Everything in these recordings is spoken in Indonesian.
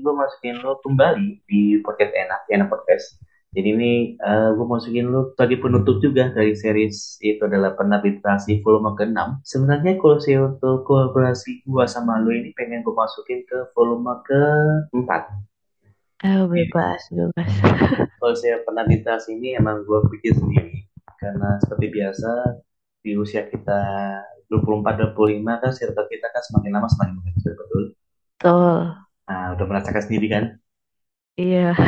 Gue masukin lo kembali di podcast enak, enak podcast. Jadi ini uh, gue masukin lo tadi penutup juga dari series itu adalah pernah literasi volume ke-6. Sebenarnya kalau saya untuk kolaborasi gue sama lo ini pengen gue masukin ke volume ke-4. Oh, bebas, bebas. kalau saya pernah literasi ini emang gue bikin sendiri. Karena seperti biasa di usia kita 24 25 kan circle kita kan semakin lama semakin mengecil betul. Betul. Nah, udah merasakan sendiri kan? Iya.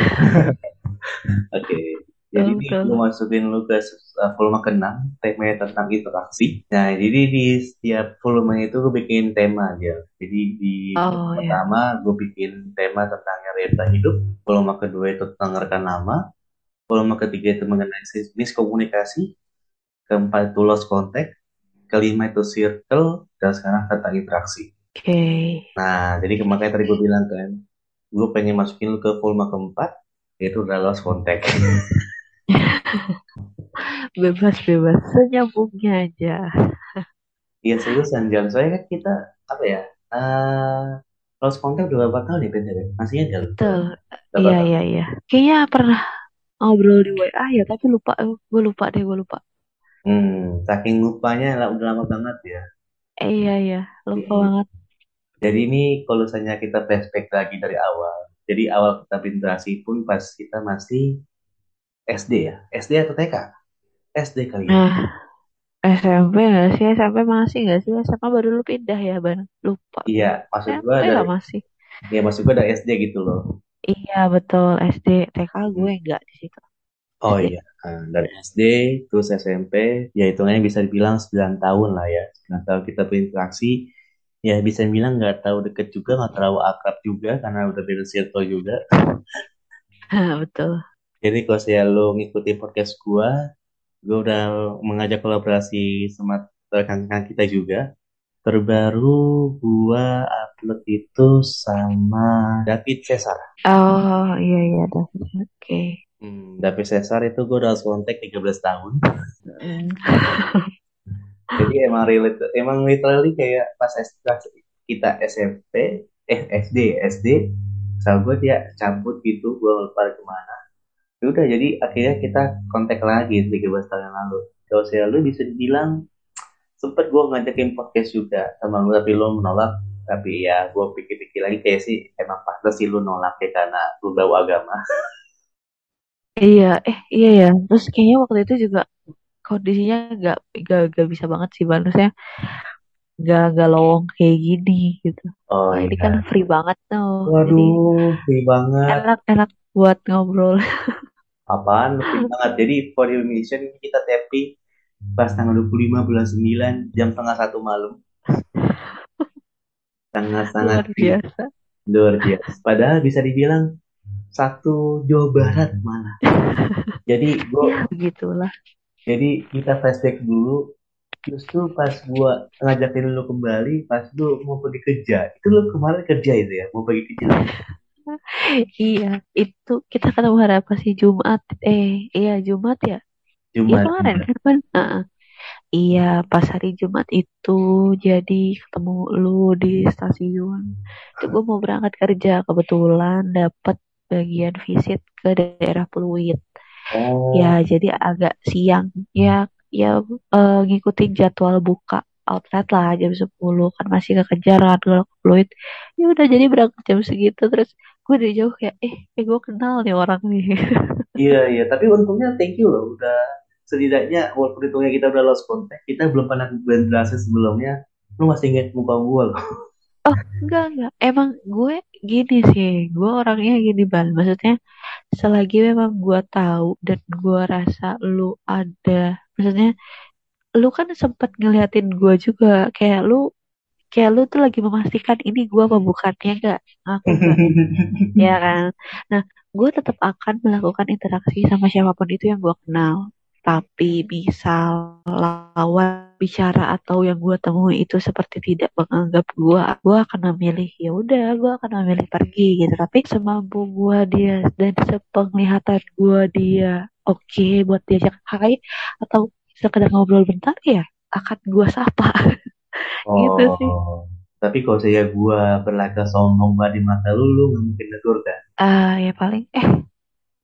Oke. Okay. Jadi ini gue masukin lu ke uh, volume ke-6, temanya tentang interaksi. Nah, jadi di setiap volume itu gue bikin tema aja. Jadi di oh, iya. pertama gue bikin tema tentang realita hidup, volume kedua itu tentang rekan lama, volume ketiga itu mengenai miskomunikasi, keempat itu lost contact, kelima itu circle, dan sekarang kata interaksi. Oke. Okay. Nah, jadi kemarin tadi gue bilang kan, gue pengen masukin lu ke volume keempat, yaitu udah lost contact. bebas bebas senyambungnya aja. Iya seriusan jangan soalnya kan kita apa ya uh, lost contact udah berapa tahun ya bener masih ingat gak? Betul. Iya iya iya. Kayaknya pernah ngobrol di WA ya tapi lupa gue lupa deh gue lupa. Hmm, saking lupanya lah udah lama banget ya. Eh, iya iya lupa hmm. banget. Jadi ini kalau misalnya kita flashback lagi dari awal, jadi awal kita berinteraksi pun pas kita masih SD ya? SD atau TK? SD kali ya? Nah, SMP nggak sih? SMP masih nggak sih? SMA baru lu pindah ya, Ban? Lupa. Iya, maksud gue dari... masih. Iya, maksud gue dari SD gitu loh. Iya, betul. SD, TK gue nggak di situ. Oh SD. iya, nah, dari SD terus SMP, ya hitungannya bisa dibilang 9 tahun lah ya. 9 tahun kita berinteraksi ya bisa bilang nggak tahu deket juga nggak terlalu akrab juga karena udah beda circle juga. Betul. Jadi kalau saya lo ngikuti podcast gua gue udah mengajak kolaborasi sama rekan-rekan kita juga. Terbaru gua upload itu sama David Cesar. Oh iya iya David oke. Okay. hmm, David Cesar itu gue udah kontak 13 tahun. Mm. jadi emang relate emang literally kayak pas kita SMP eh SD SD misal gue dia cabut gitu gue lupa ke mana. Ya udah jadi akhirnya kita kontak lagi 13 tahun yang lalu. Kalau saya lu bisa dibilang sempet gue ngajakin podcast juga sama lu tapi lu menolak. Tapi ya gue pikir-pikir lagi kayak sih emang pas sih lu nolak ya karena lu bawa agama. Iya eh iya ya. Terus kayaknya waktu itu juga kondisinya gak, gak, gak bisa banget sih maksudnya gak, gak lowong kayak gini gitu. Oh, ini kan iya. free banget tuh. Waduh Jadi, free banget. enak enak buat ngobrol. Apaan free banget. Jadi for your mission kita tapping pas tanggal 25 bulan 9 jam setengah satu malam. Sangat-sangat luar biasa. Luar biasa. Padahal bisa dibilang satu Jawa Barat malah. Jadi gue ya, begitulah jadi kita flashback dulu justru pas gua ngajakin lu kembali pas lu mau pergi kerja itu lu kemarin kerja itu ya? Mau pergi kerja? Iya itu kita ketemu hari apa sih? Jumat eh iya Jumat ya? Jumat iya kemarin kan uh, iya pas hari Jumat itu jadi ketemu lu di stasiun. Itu gue mau berangkat kerja kebetulan dapat bagian visit ke daerah Pluit Oh. Ya, jadi agak siang. Ya, ya uh, ngikutin jadwal buka outlet lah jam 10 kan masih kekejar kan kalau fluid. Ya udah jadi berangkat jam segitu. Terus gue dari jauh kayak eh, eh gue kenal nih orang nih. Iya iya. Tapi untungnya thank you loh. Udah setidaknya walaupun hitungnya kita udah lost contact kita belum pernah berinteraksi sebelumnya. Lu masih inget muka gue loh oh enggak enggak. Emang gue gini sih. Gue orangnya gini bal. Maksudnya selagi memang gue tahu dan gue rasa lu ada maksudnya lu kan sempet ngeliatin gue juga. Kayak lu kayak lu tuh lagi memastikan ini gue apa bukannya enggak? Aku ya kan? Nah gue tetap akan melakukan interaksi sama siapa pun itu yang gue kenal tapi bisa lawan bicara atau yang gue temui itu seperti tidak menganggap gue gue akan memilih ya udah gue akan memilih pergi gitu. Tapi semampu gue dia dan sepenglihatan gue dia oke okay, buat diajak hai atau sekedar ngobrol bentar ya akan gue sapa. Oh, gitu sih. tapi kalau saya gue berlagak sombong di mata lu lu mungkin negur kan? Ah ya paling eh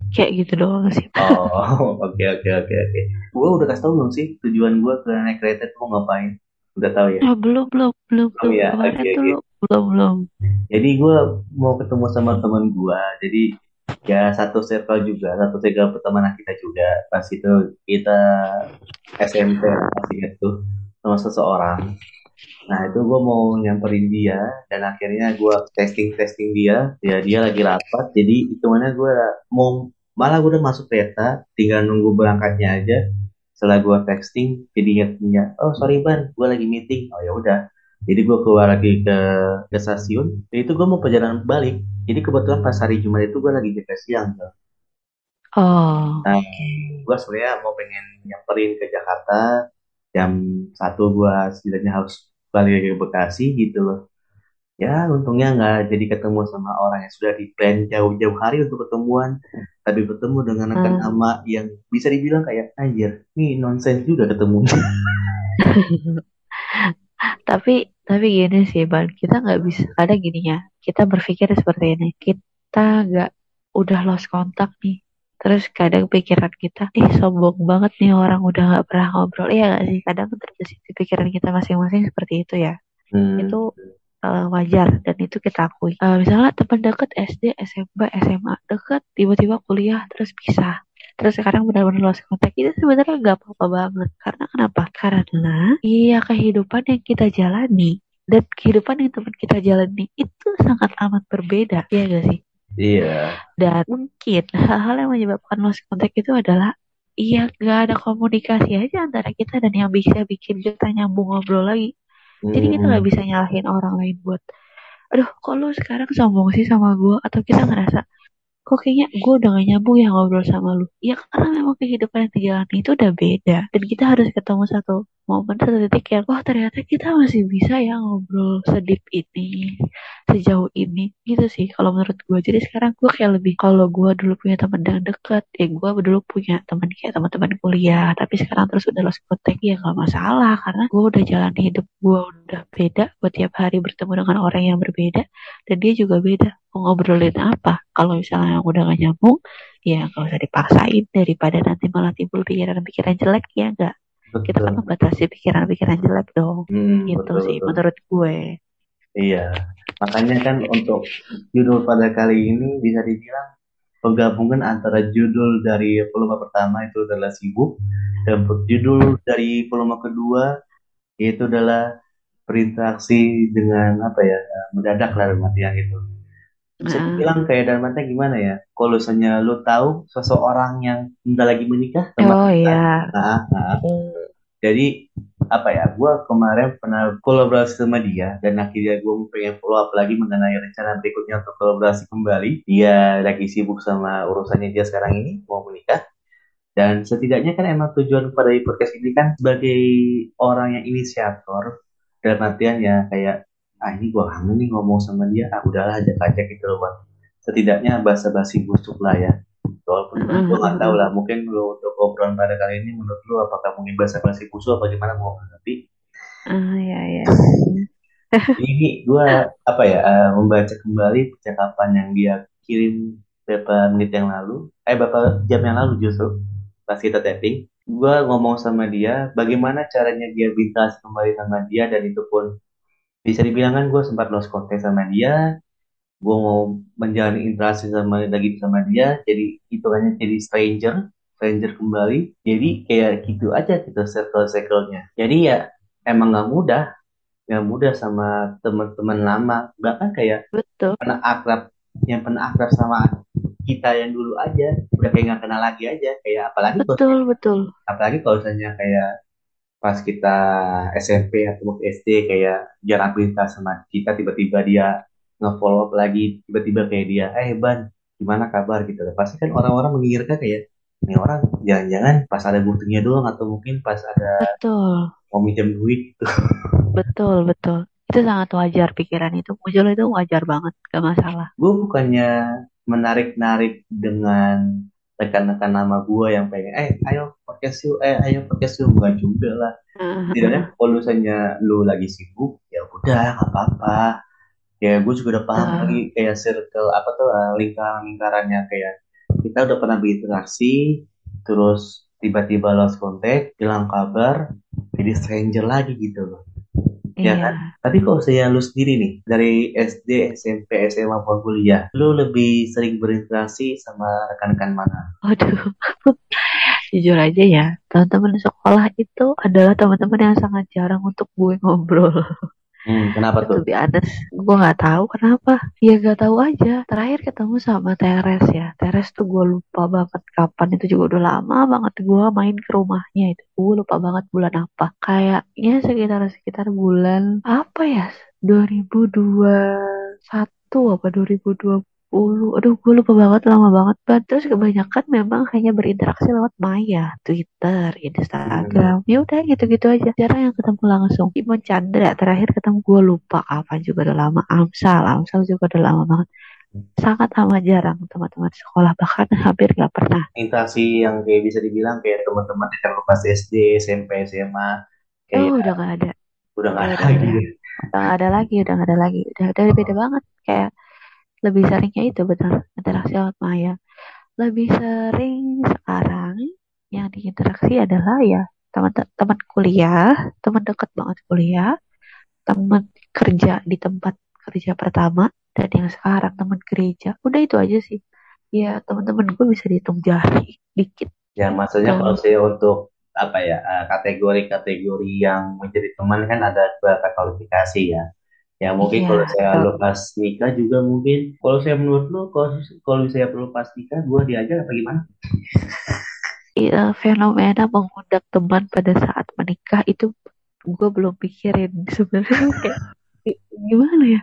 kayak gitu doang sih. Oh oke oke oke oke. Gue udah kasih tau belum sih tujuan gue ke naik kereta itu mau ngapain? Udah tahu ya? Oh, belum belum belum Oh, belum. iya, tuh oke. lu belum belum. Jadi gue mau ketemu sama teman gue jadi ya satu circle juga satu circle pertemanan kita juga. Pas itu kita SMP pasti itu sama seseorang nah itu gue mau nyamperin dia dan akhirnya gue testing testing dia. Ya dia lagi rapat jadi hitungannya gue mau malah gue udah masuk kereta tinggal nunggu berangkatnya aja. Setelah gue texting jadi ingatnya oh sorry ban gue lagi meeting. Oh ya udah. Jadi gue keluar lagi ke ke stasiun. Dan itu gue mau perjalanan balik. Jadi kebetulan pas hari Jumat itu gue lagi jaga siang tuh oh Nah, gue sebenarnya mau pengen nyamperin ke Jakarta. Jam satu gue setidaknya harus balik ke Bekasi gitu loh. Ya, untungnya nggak jadi ketemu sama orang yang sudah di plan jauh-jauh hari untuk ketemuan, tapi ketemu dengan rekan Hmm. lama yang bisa dibilang kayak anjir, nih nonsens juga ketemu. tapi tapi gini sih ban kita nggak bisa kadang gini ya kita berpikir seperti ini kita nggak udah lost kontak nih terus kadang pikiran kita ih sombong banget nih orang udah nggak pernah ngobrol. Iya nggak sih? Kadang terbesit di pikiran kita masing-masing seperti itu ya. Hmm, itu eh, wajar dan itu kita akui. Eh, misalnya teman deket SD SMP SMA deket tiba-tiba kuliah terus pisah. Terus sekarang benar-benar lost contact. Itu sebenarnya nggak apa-apa banget. Karena kenapa? Karena iya kehidupan yang kita jalani dan kehidupan yang teman kita jalani itu sangat amat berbeda. Ya gak sih iya, dan mungkin hal-hal yang menyebabkan lost contact itu adalah iya gak ada komunikasi aja antara kita dan yang bisa bikin kita nyambung ngobrol lagi jadi kita Hmm, nggak bisa nyalahin orang lain buat, aduh kok lu sekarang sombong sih sama gue? Atau kita ngerasa, kok kayaknya gue udah gak nyambung ya ngobrol sama lu. Ya karena memang kehidupan yang dijalani itu udah beda. Dan kita harus ketemu satu momen, satu titik yang, wah ternyata kita masih bisa ya ngobrol sedip ini, sejauh ini. Gitu sih kalau menurut gue. Jadi sekarang gue kayak lebih, kalau gue dulu punya teman yang deket, ya gue dulu punya teman kayak teman-teman kuliah. Tapi sekarang terus udah lost contact, ya gak masalah. Karena gue udah jalan hidup gue udah beda. Gue tiap hari bertemu dengan orang yang berbeda. Dan dia juga beda. Mau ngobrolin apa? Kalau misalnya yang udah gak nyambung, ya gak usah dipaksain. Daripada nanti malah timbul pikiran-pikiran jelek, ya enggak. Kita kan betul. membatasi pikiran-pikiran jelek dong. Hmm, Gitu betul, sih betul. menurut gue. Iya, makanya kan untuk judul pada kali ini bisa dibilang penggabungan antara judul dari volume pertama itu adalah sibuk dan judul dari volume kedua yaitu adalah berinteraksi dengan apa ya mendadak lah dalam artian itu. Bisa Nah, dibilang kayak dalam artian gimana ya? Kalau misalnya lu tahu seseorang yang bentar lagi menikah sama oh kita, iya. nah, nah, jadi apa ya gue kemarin pernah kolaborasi sama dia dan akhirnya gue pengen follow up lagi mengenai rencana berikutnya untuk kolaborasi kembali. Dia lagi sibuk sama urusannya dia sekarang ini mau menikah. Dan setidaknya kan emang tujuan pada podcast ini kan sebagai orang yang inisiator dalam artian ya kayak ah ini gue kangen nih ngomong sama dia ah udahlah ajak-ajak gitu loh setidaknya basa-basi busuk lah ya walaupun gue nggak tahu lah mungkin lu untuk obrolan pada kali ini menurut lu apakah mungkin basa-basi busuk apa gimana mau tapi Ah, iya, iya. ini gue apa ya eh, membaca kembali percakapan yang dia kirim beberapa menit yang lalu eh beberapa jam yang lalu justru pas kita tapping. Gue ngomong sama dia bagaimana caranya dia bintang kembali sama dia dan itu pun bisa dibilang kan gue sempat lost contact sama dia gue mau menjalani interaksi sama lagi sama dia jadi hitungannya jadi stranger stranger kembali. Jadi kayak gitu aja gitu circle circle-nya jadi ya emang nggak mudah. Nggak mudah sama teman-teman lama. Bahkan kayak Betul. pernah akrab yang pernah akrab sama kita yang dulu aja. Udah kayak nggak kenal lagi aja. Kayak apalagi kalau Betul, betul. apalagi kalau misalnya kayak pas kita SMP atau SD kayak jarang berita sama kita tiba-tiba dia nge-follow up lagi tiba-tiba kayak dia eh ban gimana kabar gitu pasti kan orang-orang mengirka kayak ini orang jangan-jangan pas ada butuhnya doang atau mungkin pas ada Betul. mau minjem duit gitu. Betul, betul. Itu sangat wajar pikiran itu. Muncul itu wajar banget. Gak masalah. gue bukannya menarik-narik dengan rekan-rekan nama gue yang pengen eh ayo podcast yuk eh ayo podcast yuk enggak juga lah Ah, setidaknya kalau misalnya lu lagi sibuk ya udah nggak apa-apa ya gue juga udah paham Tuh, lagi kayak circle apa tuh eh, lingkaran-lingkarannya kayak kita udah pernah berinteraksi terus tiba-tiba lost contact hilang kabar jadi stranger lagi gitu loh. Ya iya. kan? Tapi kok saya lu sendiri nih dari SD SMP SMA maupun kuliah lu lebih sering berinteraksi sama rekan-rekan mana? Waduh, jujur aja ya, teman-teman sekolah itu adalah teman-teman yang sangat jarang untuk gue ngobrol. Hmm, kenapa tuh To be honest, gue nggak tahu kenapa. Ya gak tahu aja. Terakhir ketemu sama Teres ya. Teres tuh gue lupa banget kapan. Itu juga udah lama banget gue main ke rumahnya itu. Gue lupa banget bulan apa. Kayaknya sekitar-sekitar bulan apa ya? 2021 apa 2020. Aduh, gue lupa banget, lama banget. Ban. Terus kebanyakan memang hanya berinteraksi lewat Maya, Twitter, Instagram. Ya udah gitu-gitu aja. Jarang yang ketemu langsung. Imon Chandra terakhir ketemu gue lupa kapan juga udah lama. Amsal, Amsal juga udah lama banget. Sangat amat jarang teman-teman sekolah bahkan hampir gak pernah. interaksi yang kayak bisa dibilang kayak teman-teman yang lu pas SD SMP SMA kayak Oh udah gak ada, udah nggak ada udah lagi udah, ya. udah gak ada lagi, udah gak ada lagi. Udah udah beda banget. Kayak lebih seringnya itu betul interaksi lewat Maya. Lebih sering sekarang yang diinteraksi adalah ya teman-teman kuliah, teman dekat banget kuliah, teman kerja di tempat kerja pertama, dan yang sekarang teman gereja. Udah itu aja sih. Ya teman-teman gue bisa dihitung jari dikit. Ya maksudnya kalau Tuh. saya untuk apa ya eh, kategori-kategori yang menjadi teman kan ada beberapa kualifikasi ya. Ya mungkin Iya, kalau saya tuh. lepas nikah juga mungkin kalau saya menurut lu kalau kalau saya lepas nikah gue diajak apa gimana? Iya, fenomena mengundang teman pada saat menikah itu gue belum pikirin sebenarnya kayak gi- gimana ya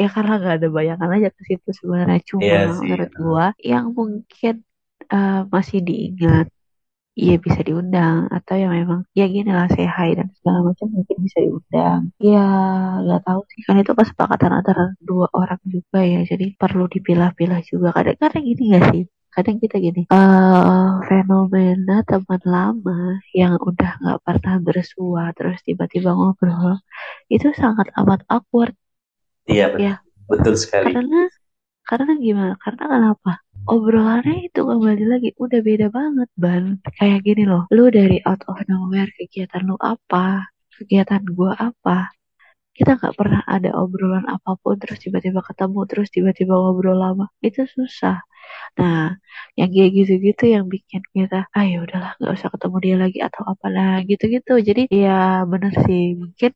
ya karena nggak ada bayangan aja ke situ sebenarnya cuma Iya sih. menurut gue yang mungkin eh, masih diingat Iya bisa diundang atau yang memang ya gini lah say hi dan segala macam mungkin bisa diundang. Ya nggak tahu sih kan itu kesepakatan antara dua orang juga ya jadi perlu dipilah-pilah juga. Kadang-kadang gini gak sih? Kadang kita gini eh fenomena teman lama yang udah nggak pernah bersua terus tiba-tiba ngobrol itu sangat amat awkward Iya betul, ya betul sekali. karena karena gimana? Karena kenapa? Obrolannya itu kembali lagi udah beda banget, Ban. Kayak gini loh, lu dari out of nowhere kegiatan lu apa, kegiatan gua apa. Kita nggak pernah ada obrolan apa pun, terus tiba-tiba ketemu, terus tiba-tiba ngobrol lama. Itu susah. Nah, yang kayak gitu-gitu yang bikin kita, ah ya udahlah, nggak usah ketemu dia lagi atau apalah gitu-gitu. Jadi ya bener sih, mungkin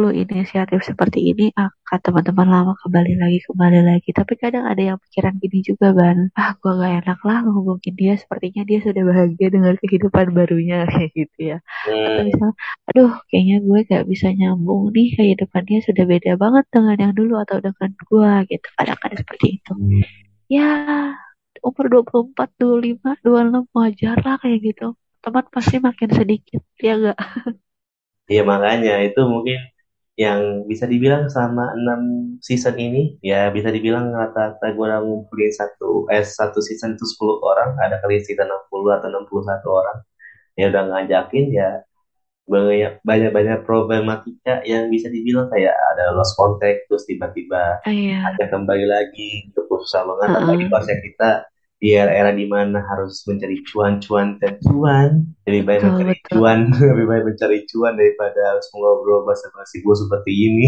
lu inisiatif seperti ini akan teman-teman lama kembali lagi kembali lagi. Tapi kadang ada yang pikiran gini juga ban. Ah gua gak enak lah ngehubungin dia. Sepertinya dia sudah bahagia dengan kehidupan barunya kayak gitu ya. Atau Hmm, misalnya aduh kayaknya gue gak bisa nyambung nih kehidupannya sudah beda banget dengan yang dulu atau dengan gua gitu. Kadang-kadang seperti itu. Ya umur 24, 25, 26 wajar lah kayak gitu. Teman pasti makin sedikit ya gak Iya makanya itu mungkin yang bisa dibilang selama enam season ini ya bisa dibilang rata-rata gue udah ngumpulin satu eh satu season itu 10 orang ada kali sekitar 60 atau 61 orang ya udah ngajakin ya banyak banyak banyak problematika yang bisa dibilang kayak ada lost contact terus tiba-tiba Ah, iya ada kembali lagi itu susah banget apalagi Heeh. pas yang kita di era-era di mana harus mencari cuan-cuan dan cuan lebih baik betul mencari betul cuan lebih baik mencari cuan daripada harus mengobrol bahasa-bahasa gue seperti ini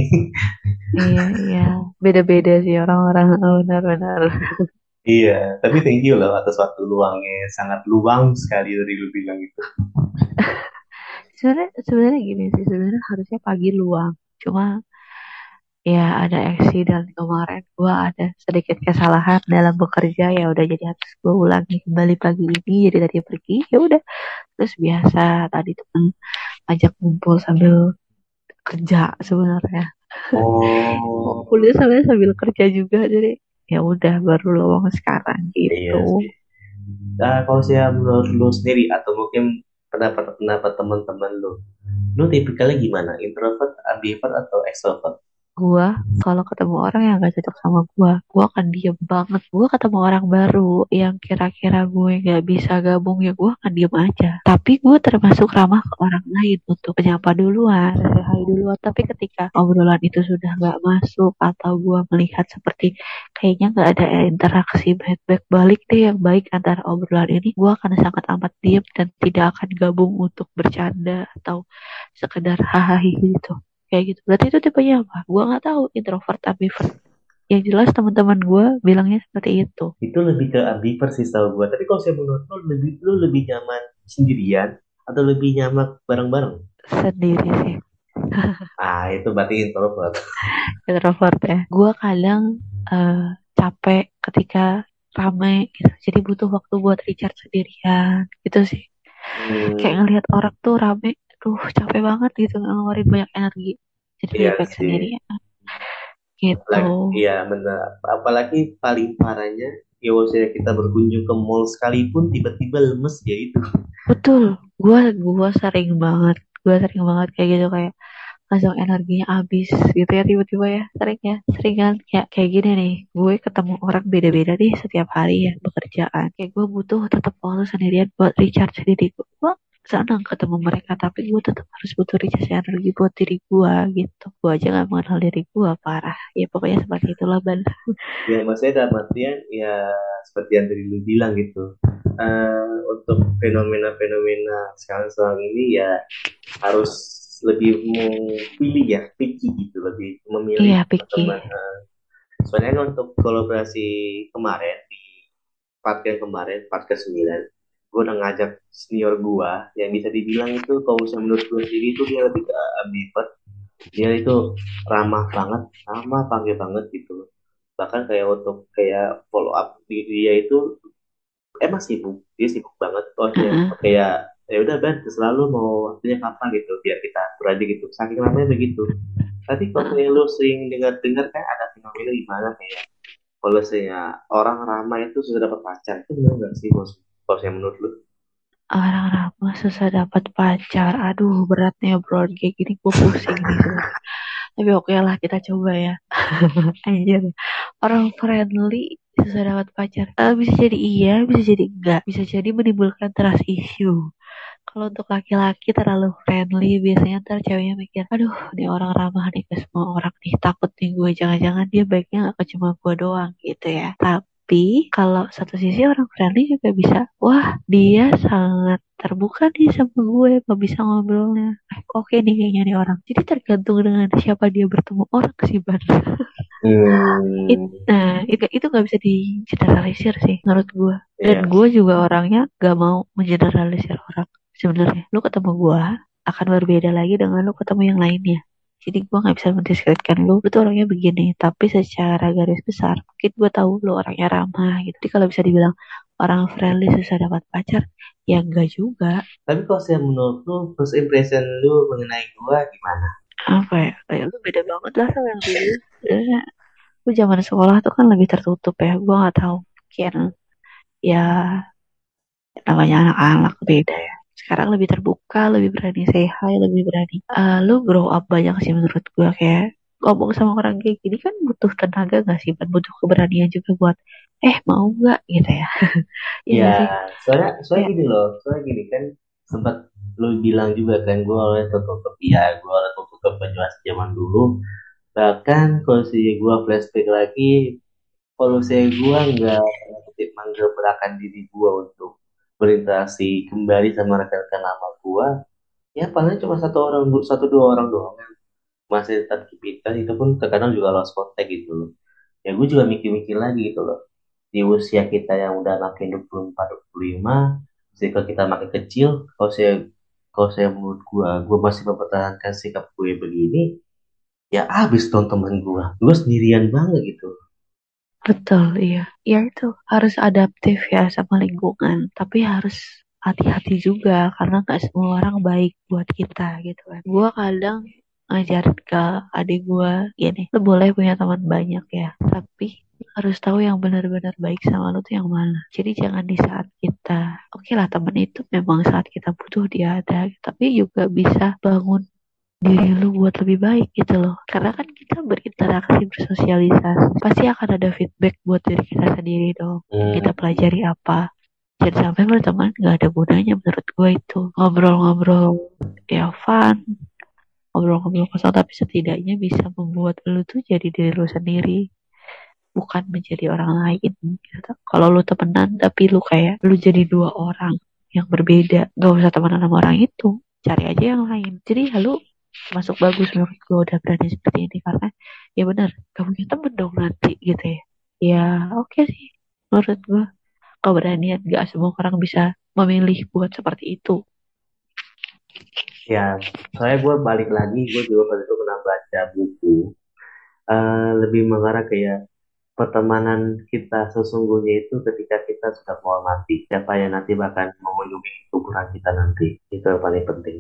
Iya, iya. Beda-beda sih orang-orang. Oh, benar-benar. iya tapi thank you loh atas waktu luangnya sangat luang sekali dari lu bilang itu Sebenarnya, sebenarnya gini sih. Sebenarnya harusnya pagi luang. Cuma ya ada accident kemarin. Gua ada sedikit kesalahan dalam bekerja. Ya udah jadi harus gue ulangi kembali pagi ini. Jadi tadi pergi. Ya udah. Terus biasa tadi temen ajak ngumpul sambil kerja sebenarnya. Oh kuliah sambil sambil kerja juga. Jadi ya udah baru luang sekarang iya gitu. sih nah kalau saya menurut lu sendiri atau mungkin pendapat-pendapat teman-teman lu lu tipikalnya gimana introvert ambivert atau extrovert gua kalau ketemu orang yang gak cocok sama gua, gua akan diem banget. Gua ketemu orang baru yang kira-kira gue gak bisa gabung ya gua akan diem aja. Tapi gue termasuk ramah ke orang lain untuk menyapa duluan, hai duluan. Tapi ketika obrolan itu sudah gak masuk atau gua melihat seperti kayaknya gak ada interaksi baik-baik balik deh yang baik antara obrolan ini, gua akan sangat amat diem dan tidak akan gabung untuk bercanda atau sekedar hahaha gitu kayak gitu. Berarti itu tipenya apa? Gue nggak tahu. Introvert ambivert. Yang jelas teman-teman gue bilangnya seperti itu. Itu lebih ke ambivert sih tahu gue tapi kalau saya menurut lu lebih lu lebih nyaman sendirian atau lebih nyaman bareng-bareng? Sendiri sih. Ah itu berarti introvert. Introvert ya. Gue kadang uh, capek ketika ramai gitu. Jadi butuh waktu buat recharge sendirian. Gitu sih. Hmm. kayak ngelihat orang tuh rame tuh capek banget gitu ngeluarin banyak energi. Jadi iya baik sendiri ya. Gitu. Iya benar apalagi paling parahnya ya maksudnya kita berkunjung ke mall sekalipun tiba-tiba lemes ya itu. Betul. Gua gua sering banget gua sering banget kayak gitu kayak langsung energinya habis gitu ya tiba-tiba ya. Sering ya sering kan? Kayak kayak gini nih gue ketemu orang beda-beda nih setiap hari ya pekerjaan. Kayak gue butuh tetap waktu sendirian buat recharge diri gue senang ketemu mereka tapi gue tetap harus butuh recharge energi buat diri gue gitu. Gue aja gak mengenal diri gue parah. Ya pokoknya seperti itulah ban ya maksudnya dalam artian ya seperti yang tadi lu bilang gitu. Uh, untuk fenomena-fenomena sekarang sekarang ini ya harus lebih memilih ya picky gitu lebih memilih iya, teman uh, soalnya kan untuk kolaborasi kemarin di part yang kemarin part ke 9 gue udah ngajak senior gue yang bisa dibilang itu kalau misalnya menurut gue sendiri itu dia lebih ke ambivert. Dia itu ramah banget ramah panggil banget gitu bahkan kayak untuk kayak follow up di dia itu emang sibuk dia sibuk banget. Oh dia uh-huh. kayak ya udah Ben selalu mau waktunya kapan gitu biar kita beraja gitu. Saking ramai begitu. Tapi kalau yang lu sering dengar dengar kan ada fenomena di mana kayak kalau saya orang ramai itu sudah dapat pacar itu benar nggak sih bos kalau saya menurut lu? Orang ramah susah dapat pacar. Aduh beratnya bro. Kayak gini gue pusing gitu tapi oke okay lah kita coba ya. Anjir. Orang friendly susah dapat pacar. Uh, bisa jadi iya bisa jadi enggak. Bisa jadi menimbulkan trust issue. Kalau untuk laki-laki terlalu friendly biasanya ntar ceweknya mikir aduh ini orang ramah nih ke semua orang nih. Takut nih gue jangan-jangan dia baiknya gak ke cuma gue doang gitu ya. Tapi tapi kalau satu sisi orang friendly juga bisa. Wah dia sangat terbuka nih sama gue mau bisa ngobrolnya. Eh, oke nih kayaknya nih orang. Jadi tergantung dengan siapa dia bertemu orang sih ban hmm. It, nah itu itu nggak bisa digeneralisir sih menurut gue. Dan yeah. gue juga orangnya gak mau mengeneralisir orang sebenarnya. Lu ketemu gue akan berbeda lagi dengan lu ketemu yang lainnya jadi gue nggak bisa mendiskreditkan lu. Lu tuh orangnya begini tapi secara garis besar mungkin gue tahu lu orangnya ramah gitu. Jadi kalau bisa dibilang orang friendly susah dapat pacar ya enggak juga. Tapi kalau saya menurut lu first impression lu mengenai gue gimana? Apa ya? Kayak lu beda banget lah sama yang dulu. Lu zaman sekolah tuh kan lebih tertutup ya. Gue nggak tahu mungkin ya namanya anak-anak beda ya sekarang lebih terbuka lebih berani say hi lebih berani uh, lu grow up banyak sih menurut gue kayak ngomong sama orang kayak gini kan butuh tenaga gak sih kan butuh keberanian juga buat eh mau nggak? Gitu ya. Iya ya, soalnya soalnya ya. gini loh soalnya gini kan sempat lu bilang juga kan gue oleh tertutup iya gue oleh tertutup penjelasan zaman dulu. Bahkan kalau si gue flashback lagi kalau saya gue nggak menggebrakan diri gue untuk berinteraksi kembali sama rekan-rekan lama gua ya paling cuma satu orang satu dua orang doang masih tetap kita itu pun terkadang juga lost contact gitu loh. Ya gue juga mikir-mikir lagi gitu loh. Di usia kita yang udah makin 24 25 jika kita makin kecil kalau saya kalau saya menurut gue gue masih mempertahankan sikap gue begini ya abis dong teman gue gue sendirian banget gitu Betul, iya. Ya itu harus adaptif ya sama lingkungan, tapi harus hati-hati juga karena gak semua orang baik buat kita gitu kan. Gue kadang ngajarin ke adik gue gini, lo boleh punya teman banyak ya, tapi harus tahu yang benar-benar baik sama lo tuh yang mana. Jadi jangan di saat kita, oke okay lah teman itu memang saat kita butuh dia ada, tapi juga bisa bangun diri lu buat lebih baik gitu loh. Karena kan kita berinteraksi bersosialisasi pasti akan ada feedback buat diri kita sendiri dong. Hmm. kita pelajari apa. Jangan sampai berteman nggak ada gunanya menurut gue itu. Ngobrol-ngobrol ya fun. Ngobrol-ngobrol kosong tapi setidaknya bisa membuat lu tuh jadi diri lu sendiri. Bukan menjadi orang lain gitu. kalau lu temenan tapi lu kayak lu jadi dua orang yang berbeda. Gak usah temenan sama orang itu. Cari aja yang lain. Jadi ya lu masuk bagus menurut gue udah berani seperti ini karena ya benar gak punya temen dong nanti gitu ya ya oke sih menurut gue keberanian gak semua orang bisa memilih buat seperti itu Ya, soalnya gue balik lagi, gue juga waktu itu pernah baca buku, eh, lebih mengarah kayak pertemanan kita sesungguhnya itu ketika kita sudah menghormati siapa yang nanti bahkan mengunjungi kuburan kita nanti. Itu yang paling penting.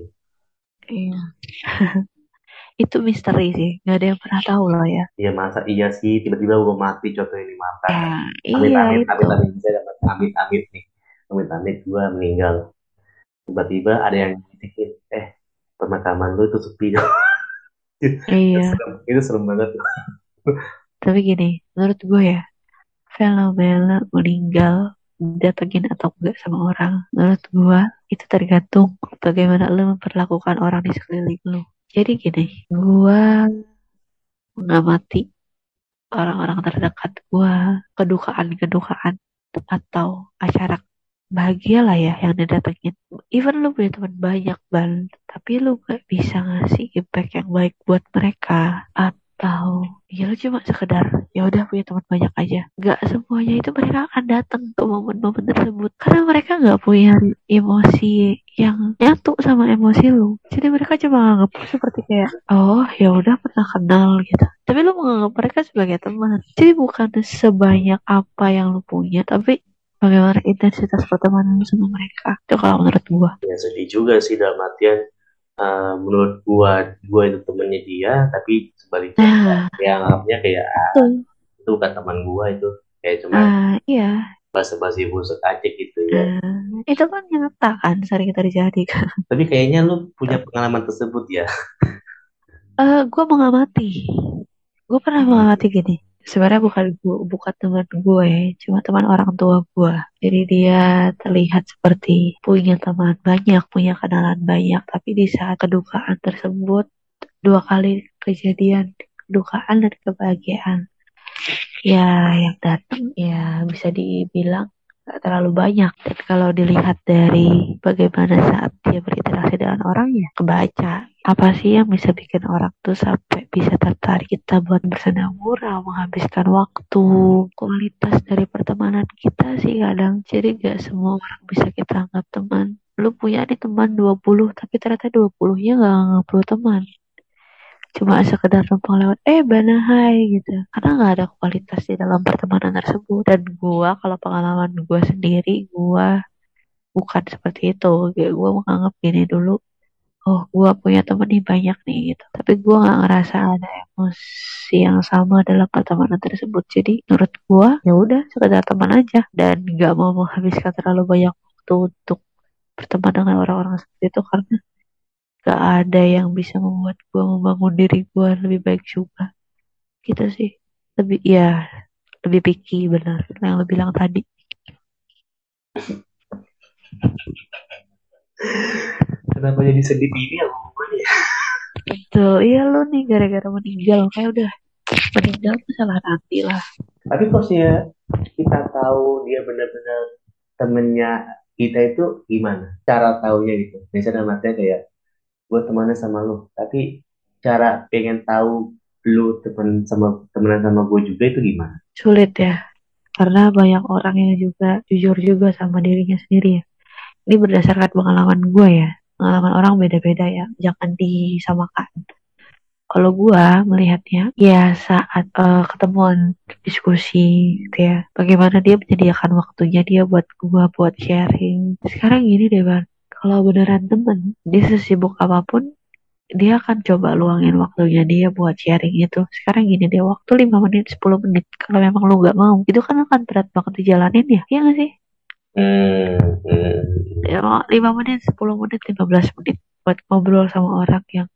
Iya itu misteri sih nggak ada yang pernah tahu lah ya Ya masa iya sih tiba-tiba gue mati contoh ini mata. ya Amit iya amit itu amit amit saya dapat amit amit nih. Amit amit gue meninggal. Tiba-tiba ada yang ngitikin, eh pemakaman lu itu sepi. itu iya serem, itu serem banget. tapi gini menurut gue ya fenomena meninggal datengin atau enggak sama orang. Menurut gue itu tergantung bagaimana lo memperlakukan orang di sekeliling lo jadi gini gue mengamati orang-orang terdekat gue kedukaan-kedukaan atau acara bahagia lah ya yang didatengin even lu punya teman banyak bal tapi lu gak bisa ngasih impact yang baik buat mereka. Atau ya lu cuma sekedar ya udah punya teman banyak aja. Gak semuanya itu mereka akan datang ke momen-momen tersebut. Karena mereka gak punya emosi yang nyatu sama emosi lu. Jadi mereka cuma lu seperti kayak oh ya udah pernah kenal gitu. Tapi lu menganggap mereka sebagai teman. Jadi bukan sebanyak apa yang lu punya tapi bagaimana intensitas pertemanan sama mereka. Itu kalau menurut gua. Ya sedih juga sih dalam artian eh, menurut gua gua itu temennya dia tapi sebaliknya. Nah. Ya anggapnya kayak ah, itu bukan teman gua itu kayak cuma ah iya. basa-basi busuk aja gitu ya. Nah, itu kan nyata kan sering terjadi kan. Tapi kayaknya lu punya pengalaman tersebut ya. eh gua mengamati gue pernah mengamati gini sebenarnya bukan gua, bukan teman gue cuma teman orang tua gue. Jadi dia terlihat seperti punya teman banyak punya kenalan banyak. Tapi di saat kedukaan tersebut dua kali kejadian kedukaan dan kebahagiaan. Ya yang datang ya bisa dibilang gak terlalu banyak. Dan kalau dilihat dari bagaimana saat dia berinteraksi dengan orang ya kebaca. Apa sih yang bisa bikin orang tuh sampai bisa tertarik kita buat bersenang murah menghabiskan waktu kualitas dari pertemanan kita sih kadang. Jadi gak semua orang bisa kita anggap teman. Lu punya nih teman 20 tapi ternyata 20 nya gak anggap lu teman cuma sekedar numpang lewat eh banahai gitu. Karena nggak ada kualitas di dalam pertemanan tersebut. Dan gua kalau pengalaman gua sendiri gua bukan seperti itu. Kayak gua menganggap gini dulu oh gua punya temen nih banyak nih gitu. Tapi gua nggak ngerasa ada emosi yang sama dalam pertemanan tersebut. Jadi menurut gua ya udah sekedar teman aja. Dan nggak mau menghabiskan terlalu banyak waktu untuk berteman dengan orang-orang seperti itu. Karena gak ada yang bisa membuat gue membangun diri gue lebih baik juga. Gitu sih. Lebih ya lebih picky benar yang lo bilang tadi. Kenapa jadi sedih ini ya betul. Iya lo nih gara-gara meninggal. Kayak udah meninggal tuh salah nanti lah. Tapi sih kita tahu dia benar-benar temennya kita itu gimana? Cara taunya gitu. Misalnya artian kayak gue temannya sama lu, tapi cara pengen tahu lu temen sama temenan sama gue juga itu gimana? sulit ya. Karena banyak orang yang juga jujur juga sama dirinya sendiri ya. Ini berdasarkan pengalaman gue ya. Pengalaman orang beda-beda ya. Jangan disamakan. Kalau gue melihatnya ya saat eh, ketemuan diskusi gitu ya bagaimana dia menyediakan waktunya dia buat gue buat sharing. Sekarang gini deh bang kalau beneran temen dia sesibuk apa pun dia akan coba luangin waktunya dia buat sharing itu sekarang gini deh waktu 5 menit 10 menit kalau memang lu nggak mau itu kan akan berat banget dijalanin ya iya gak sih Hmm, hmm. ya, 5 menit 10 menit 15 menit buat ngobrol sama orang yang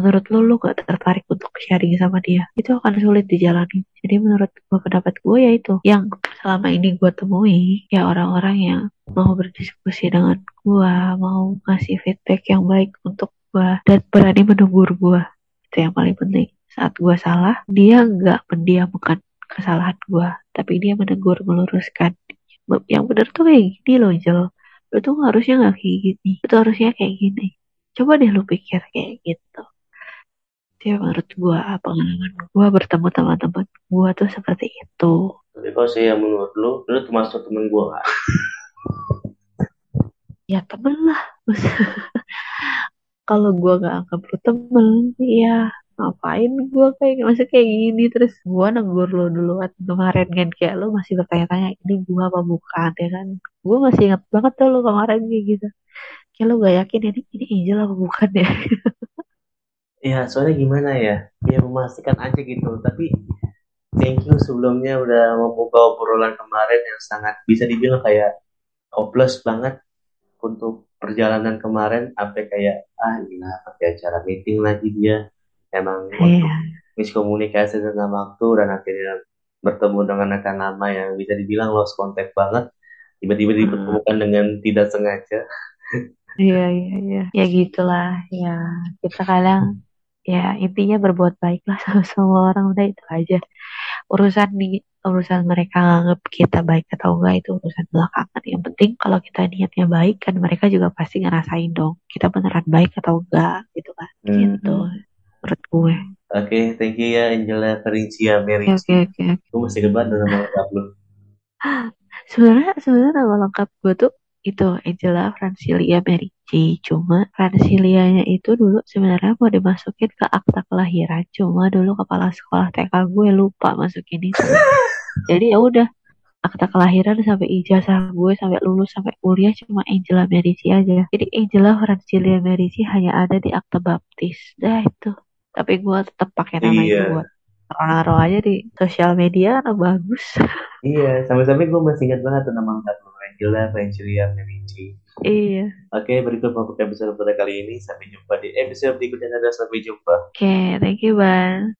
menurut lo lo gak tertarik untuk sharing sama dia? Itu akan sulit dijalani. Jadi menurut gue pendapat gue ya itu yang selama ini gue temui ya orang-orang yang mau berdiskusi dengan gue mau ngasih feedback yang baik untuk gue dan berani menegur gue itu yang paling penting. Saat gue salah dia nggak mendiamkan kesalahan gue tapi dia menegur meluruskan. Yang benar tuh kayak gini loh Jel. Lo tuh harusnya nggak kayak gini. Itu harusnya kayak gini. Coba deh lu pikir kayak gitu dia menurut gue pengalaman gue bertemu teman-teman gue tuh seperti itu. Tapi kalau sih yang menurut lu lu termasuk temen gue gak? ya temen lah. Kalau gue gak anggap lu temen ya ngapain gue kayak masih kayak gini? Terus gue negur lo duluan. Kemarin kan kayak lo masih bertanya-tanya ini gue apa bukan? Ya kan? Gue masih ingat banget tuh lo kemarin kayak gitu. Kayak lo gak yakin ini ini Angel apa bukan ya ya soalnya gimana ya biar memastikan aja gitu tapi thank you sebelumnya udah membuka obrolan kemarin yang sangat bisa dibilang kayak hopeless banget untuk perjalanan kemarin sampai kayak ah gila pakai acara meeting lagi dia emang Iya. miskomunikasi tentang waktu dan akhirnya bertemu dengan rekan lama yang bisa dibilang lost contact banget tiba-tiba Hmm. dipertemukan dengan tidak sengaja Iya, iya, iya. Ya gitulah. Ya, kita kadang ya intinya berbuat baik lah sama semua orang udah itu aja. Urusan di urusan mereka nganggap kita baik atau enggak itu urusan belakangan. Yang penting kalau kita niatnya baik kan mereka juga pasti ngerasain dong kita beneran baik atau enggak gitu kan. Hmm. Gitu. Menurut gue. Oke, thank you ya Angela Felicia Mary. Oke, oke, oke. Gue masih debat nama lengkap lu. Sebenarnya sebenarnya nama lengkap gue tuh itu Angela Francilia Merici. Cuma Francilianya itu dulu sebenarnya mau dimasukin ke akta kelahiran. Cuma dulu kepala sekolah TK gue lupa masukin itu. Jadi ya udah akta kelahiran sampai ijazah gue sampai lulus sampai kuliah cuma Angela Merici aja. Jadi Angela Francilia Merici hanya ada di akta baptis. Dah itu. Tapi gue tetap pakai nama itu Iya. buat naruh aja di sosial media bagus. Iya, sampai-sampai gue masih ingat banget tuh nama lengkap Angela Felicia Merici. iya. Oke, berikut untuk episode pada kali ini. Sampai jumpa di episode berikutnya. Sampai jumpa. Oke, thank you, Bang.